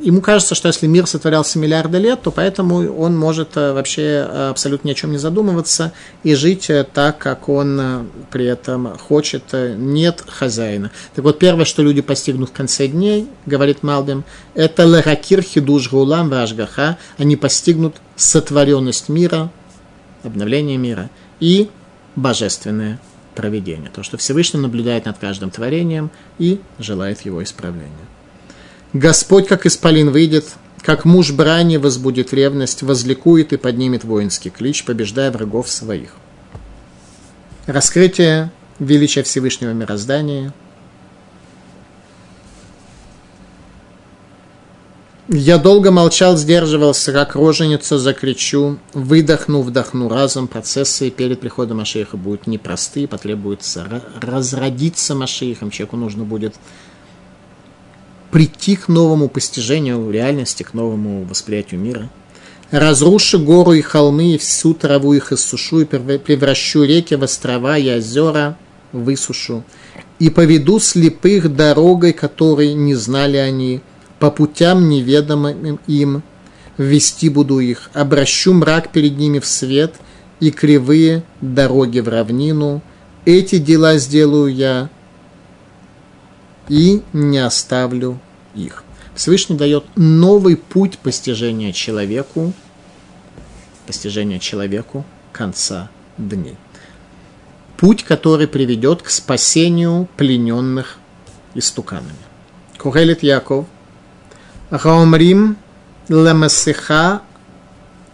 Ему кажется, что если мир сотворялся миллиарды лет, то поэтому он может э, вообще э, абсолютно ни о чем не задумываться и жить так, как он при этом хочет. Нет хозяина. Так вот, первое, что люди постигнут в конце дней, говорит Малбим, это леракир хидуш гулам вашгаха. Они постигнут сотворенность мира, обновление мира и божественное проведение. То, что Всевышний наблюдает над каждым творением и желает его исправления. Господь, как исполин, выйдет, как муж брани возбудит ревность, возликует и поднимет воинский клич, побеждая врагов своих. Раскрытие величия Всевышнего мироздания – Я долго молчал, сдерживался, как роженица закричу, выдохну, вдохну разом. Процессы перед приходом Машеиха будут непростые, потребуется разродиться Машеихом. Человеку нужно будет прийти к новому постижению реальности, к новому восприятию мира. Разрушу гору и холмы, и всю траву их иссушу, и превращу реки в острова и озера, высушу. И поведу слепых дорогой, которой не знали они, по путям неведомым им, ввести буду их, обращу мрак перед ними в свет и кривые дороги в равнину. Эти дела сделаю я и не оставлю их. Всевышний дает новый путь постижения человеку, постижения человеку конца дней. Путь, который приведет к спасению плененных истуканами. Кухелит Яков. Раумрим лемесиха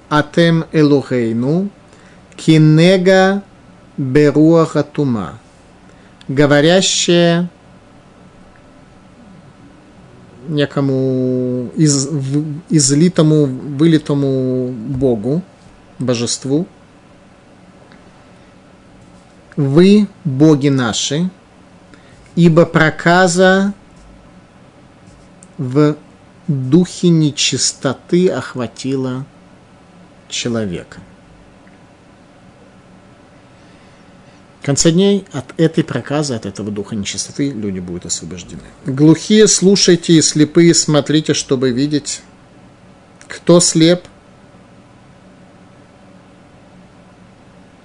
атем элухейну кинега беруаха тума. Говорящее некому из, излитому, вылитому Богу, божеству. Вы, боги наши, ибо проказа в духе нечистоты охватила человека. В конце дней от этой проказы, от этого духа нечистоты люди будут освобождены. Глухие слушайте и слепые смотрите, чтобы видеть. Кто слеп,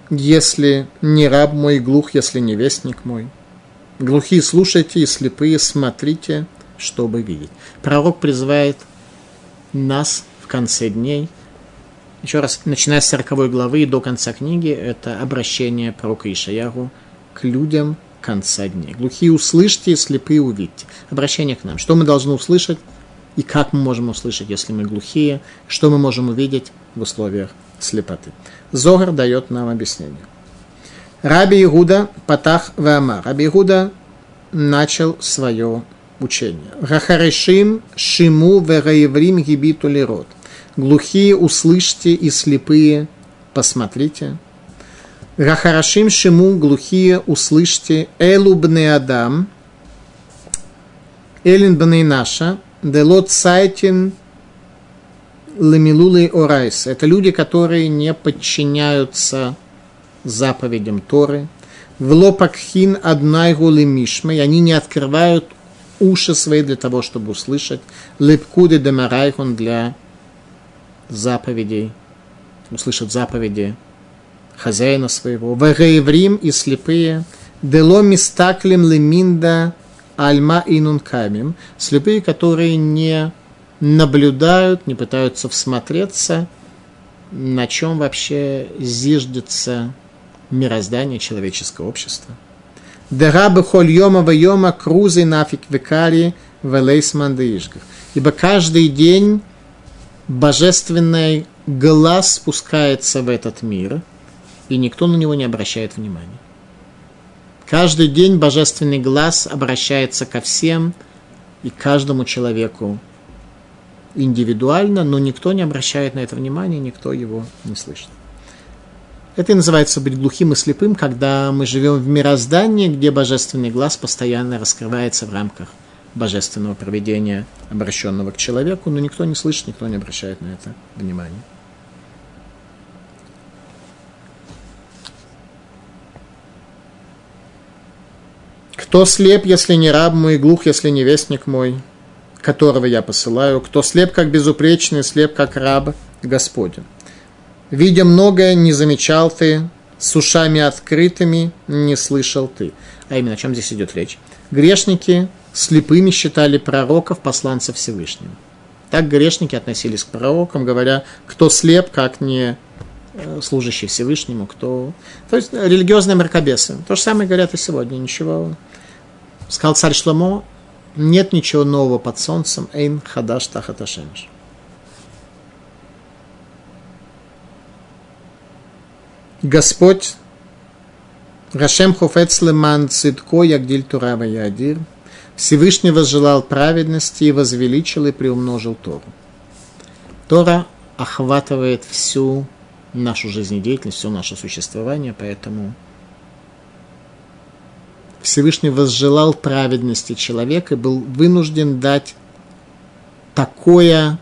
если не раб мой, глух, если не вестник мой. Глухие слушайте и слепые смотрите, чтобы видеть. Пророк призывает нас в конце дней – еще раз, начиная с 40 главы и до конца книги, это обращение пророка Ишаяру к людям конца дней. Глухие услышьте, слепые увидите. Обращение к нам. Что мы должны услышать и как мы можем услышать, если мы глухие, что мы можем увидеть в условиях слепоты. Зогар дает нам объяснение. Раби Игуда Патах Вама. Раби Игуда начал свое учение. Рахарешим Шиму Вераеврим Гибиту Лирот – глухие услышьте и слепые посмотрите. Рахарашим шиму глухие услышьте элу бне адам, элин наша, делот сайтин лемилулы орайс. Это люди, которые не подчиняются заповедям Торы. В лопакхин лемишмы, и они не открывают уши свои для того, чтобы услышать. Лепкуды демарайхун для заповедей, услышат заповеди хозяина своего. Вагаеврим и слепые, дело мистаклим леминда альма инункамим, слепые, которые не наблюдают, не пытаются всмотреться, на чем вообще зиждется мироздание человеческого общества. Дерабы холь йома йома крузы нафик векари велейсман Ибо каждый день божественный глаз спускается в этот мир, и никто на него не обращает внимания. Каждый день божественный глаз обращается ко всем и каждому человеку индивидуально, но никто не обращает на это внимания, никто его не слышит. Это и называется быть глухим и слепым, когда мы живем в мироздании, где божественный глаз постоянно раскрывается в рамках божественного проведения, обращенного к человеку, но никто не слышит, никто не обращает на это внимания. Кто слеп, если не раб мой, глух, если не вестник мой, которого я посылаю? Кто слеп, как безупречный, слеп, как раб Господень? Видя многое, не замечал ты, с ушами открытыми не слышал ты. А именно, о чем здесь идет речь? Грешники слепыми считали пророков посланцев Всевышнего. Так грешники относились к пророкам, говоря, кто слеп, как не э, служащий Всевышнему, кто... То есть религиозные мракобесы. То же самое говорят и сегодня. Ничего. Сказал царь Шломо, нет ничего нового под солнцем. Эйн хадаш тахаташемиш. Господь Рашем Хофец Леман Цитко Ягдиль Турава Ядир – Всевышний возжелал праведности и возвеличил и приумножил Тору. Тора охватывает всю нашу жизнедеятельность, все наше существование, поэтому Всевышний возжелал праведности человека и был вынужден дать такое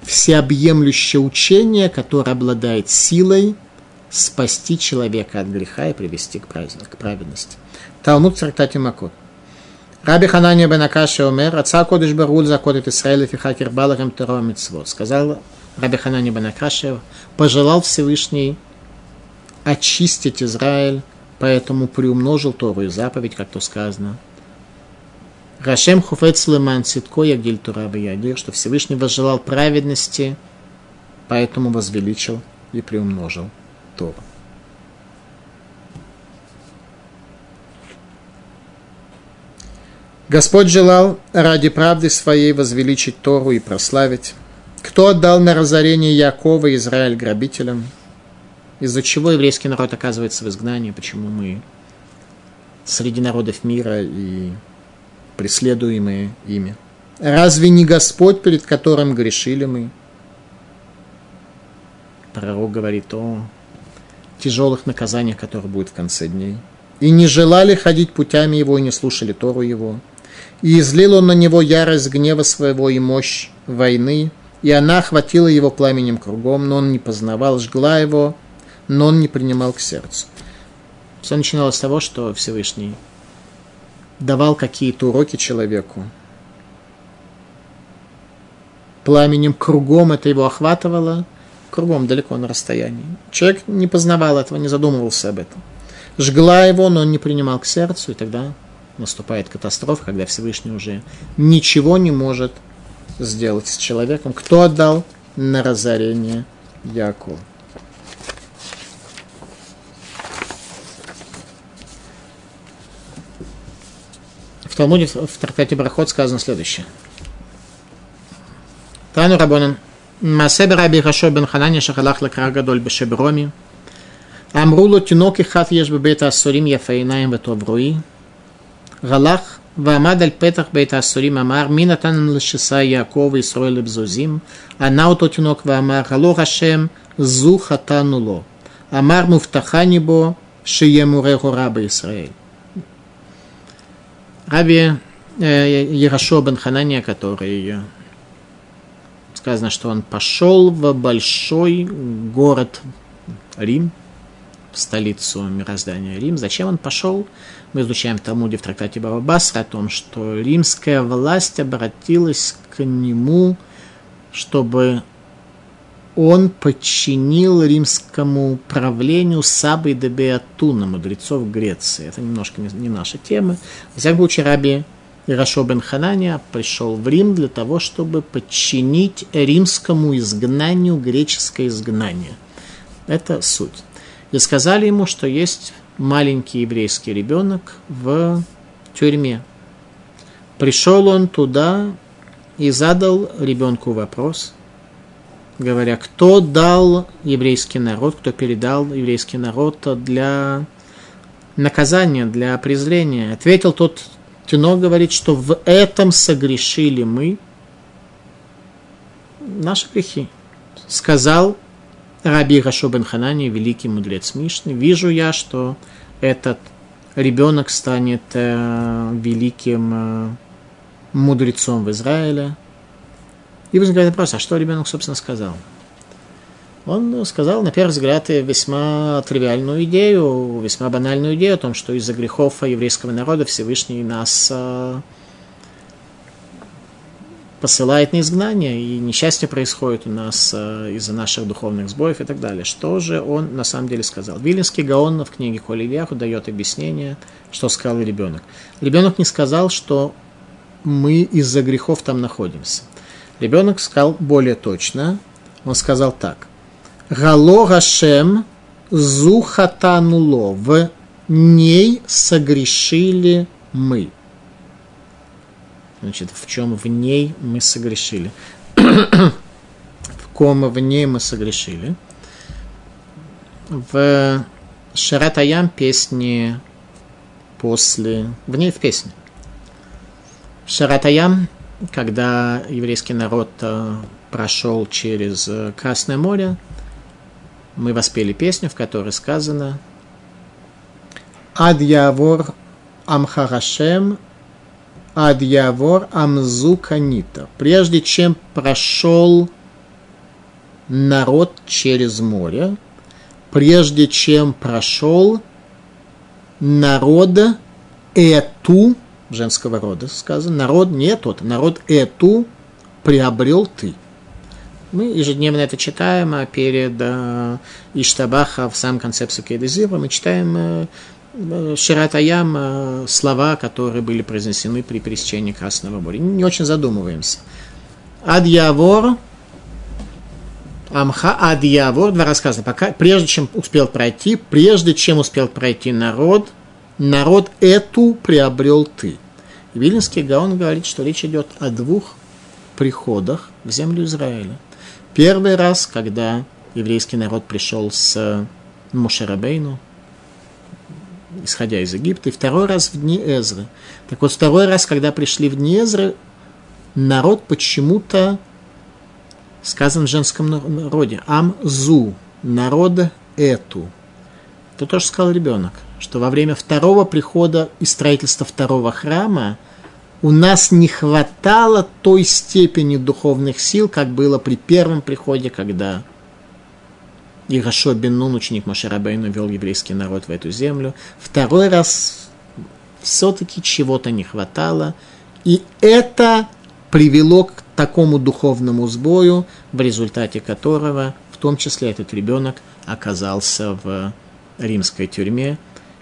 всеобъемлющее учение, которое обладает силой спасти человека от греха и привести к праведности. Талмуд Цартати Макот. Раби Ханания бен Акаши омер, отца Кодыш Баруль закодит Исраэль и фихакер балахем Теро Митцвот. Сказал Раби Ханания бен Акаши, пожелал Всевышний очистить Израиль, поэтому приумножил Тору заповедь, как то сказано. Рашем хуфец леман ситко ягиль тураба ядир, что Всевышний возжелал праведности, поэтому возвеличил и приумножил Тору. Господь желал ради правды своей возвеличить Тору и прославить. Кто отдал на разорение Якова Израиль грабителям? Из-за чего еврейский народ оказывается в изгнании? Почему мы среди народов мира и преследуемые ими? Разве не Господь, перед которым грешили мы? Пророк говорит о тяжелых наказаниях, которые будут в конце дней. И не желали ходить путями его, и не слушали Тору его – и излил он на него ярость гнева своего и мощь войны, и она охватила его пламенем кругом, но он не познавал, жгла его, но он не принимал к сердцу. Все начиналось с того, что Всевышний давал какие-то уроки человеку. Пламенем кругом это его охватывало, кругом далеко на расстоянии. Человек не познавал этого, не задумывался об этом. Жгла его, но он не принимал к сердцу, и тогда наступает катастрофа, когда Всевышний уже ничего не может сделать с человеком. Кто отдал на разорение Якова? В Талмуде, в трактате Брахот сказано следующее. Тану Рабонан. Масебе Раби Хашо бен Ханани шахалах лакра гадоль бешеброми. Амруло тинок и хат еш бебета асурим яфаинаем ветовруи. Галах ועמד על פתח בית האסורים אמר מי נתן לשסה יעקב וישראל לבזוזים ענה אותו תינוק ואמר הלא השם זו חטאנו לו אמר מובטחני בו שיהיה מורה הורה בישראל. Раби Ярошо бен Ханания, который сказано, что он пошел в большой город Рим, в столицу мироздания Рим. Зачем он пошел? Мы изучаем в Талмуде в трактате Баба Басра о том, что римская власть обратилась к нему, чтобы он подчинил римскому правлению Сабы Дебеатуна, мудрецов Греции. Это немножко не, не наша тема. В всяком случае, раби Ирашо бен Ханания пришел в Рим для того, чтобы подчинить римскому изгнанию греческое изгнание. Это суть. И сказали ему, что есть маленький еврейский ребенок в тюрьме. Пришел он туда и задал ребенку вопрос, говоря, кто дал еврейский народ, кто передал еврейский народ для наказания, для презрения. Ответил тот тюнок, говорит, что в этом согрешили мы, наши грехи. Сказал Раби Рашо бен Ханани, великий мудрец Мишны, вижу я, что этот ребенок станет э, великим э, мудрецом в Израиле. И возникает вопрос, а что ребенок, собственно, сказал? Он сказал, на первый взгляд, весьма тривиальную идею, весьма банальную идею о том, что из-за грехов еврейского народа Всевышний нас э, посылает на изгнание, и несчастье происходит у нас э, из-за наших духовных сбоев и так далее. Что же он на самом деле сказал? Вилинский Гаон в книге Коли Ильяху дает объяснение, что сказал ребенок. Ребенок не сказал, что мы из-за грехов там находимся. Ребенок сказал более точно. Он сказал так. Гало Гашем зухатануло. В ней согрешили мы. Значит, в чем в ней мы согрешили? в ком в ней мы согрешили? В Шаратаям песни после... В ней в песне. Шаратаям, когда еврейский народ э, прошел через э, Красное море, мы воспели песню, в которой сказано «Ад явор амхарашем Адьявор Амзуканита. Прежде чем прошел народ через море, прежде чем прошел народ Эту, женского рода сказано, народ не тот, народ Эту приобрел ты. Мы ежедневно это читаем, а перед э, Иштабаха в самом конце Псукейда мы читаем э, Шират Аям э, слова, которые были произнесены при пересечении Красного моря. Не очень задумываемся. Адьявор, Амха Адьявор, два рассказа, пока, прежде чем успел пройти, прежде чем успел пройти народ, народ эту приобрел ты. И Вильнинский Гаон говорит, что речь идет о двух приходах в землю Израиля. Первый раз, когда еврейский народ пришел с Мушарабейну, исходя из Египта, и второй раз в дни Эзры. Так вот, второй раз, когда пришли в дни Эзры, народ почему-то сказан в женском народе. Амзу, народ эту. Это тоже сказал ребенок, что во время второго прихода и строительства второго храма у нас не хватало той степени духовных сил, как было при первом приходе, когда Ирашо бен Нун, ученик Машарабейну, вел еврейский народ в эту землю. Второй раз все-таки чего-то не хватало. И это привело к такому духовному сбою, в результате которого, в том числе этот ребенок, оказался в римской тюрьме.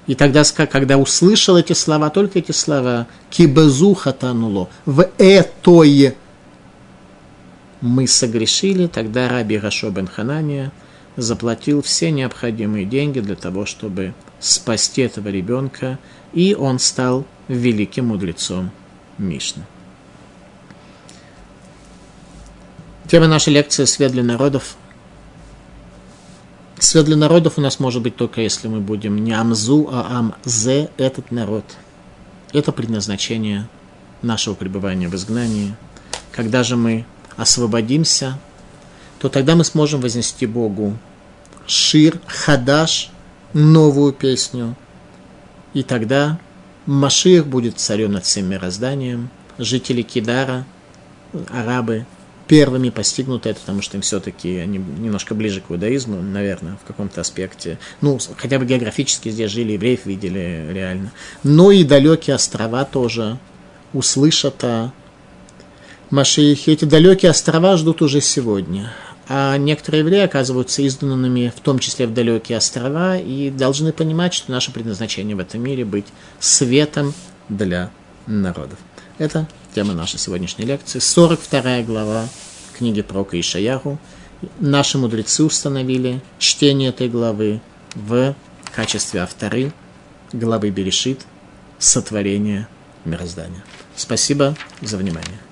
И тогда, когда услышал эти слова, только эти слова, кибезу хатануло, в этой мы согрешили, тогда раби Рашо бен Ханания – заплатил все необходимые деньги для того, чтобы спасти этого ребенка, и он стал великим мудрецом Мишны. Тема нашей лекции «Свет для народов». Свет для народов у нас может быть только если мы будем не Амзу, а Амзе, этот народ. Это предназначение нашего пребывания в изгнании. Когда же мы освободимся то тогда мы сможем вознести Богу Шир, Хадаш, новую песню. И тогда Машир будет царем над всем мирозданием. Жители Кидара, арабы, первыми постигнут это, потому что им все-таки они немножко ближе к иудаизму, наверное, в каком-то аспекте. Ну, хотя бы географически здесь жили, евреев видели реально. Но и далекие острова тоже услышат о Машиихе. Эти далекие острова ждут уже сегодня а некоторые евреи оказываются изгнанными, в том числе в далекие острова, и должны понимать, что наше предназначение в этом мире быть светом для народов. Это тема нашей сегодняшней лекции. 42 глава книги про Ишаяху. Наши мудрецы установили чтение этой главы в качестве авторы главы Берешит «Сотворение мироздания». Спасибо за внимание.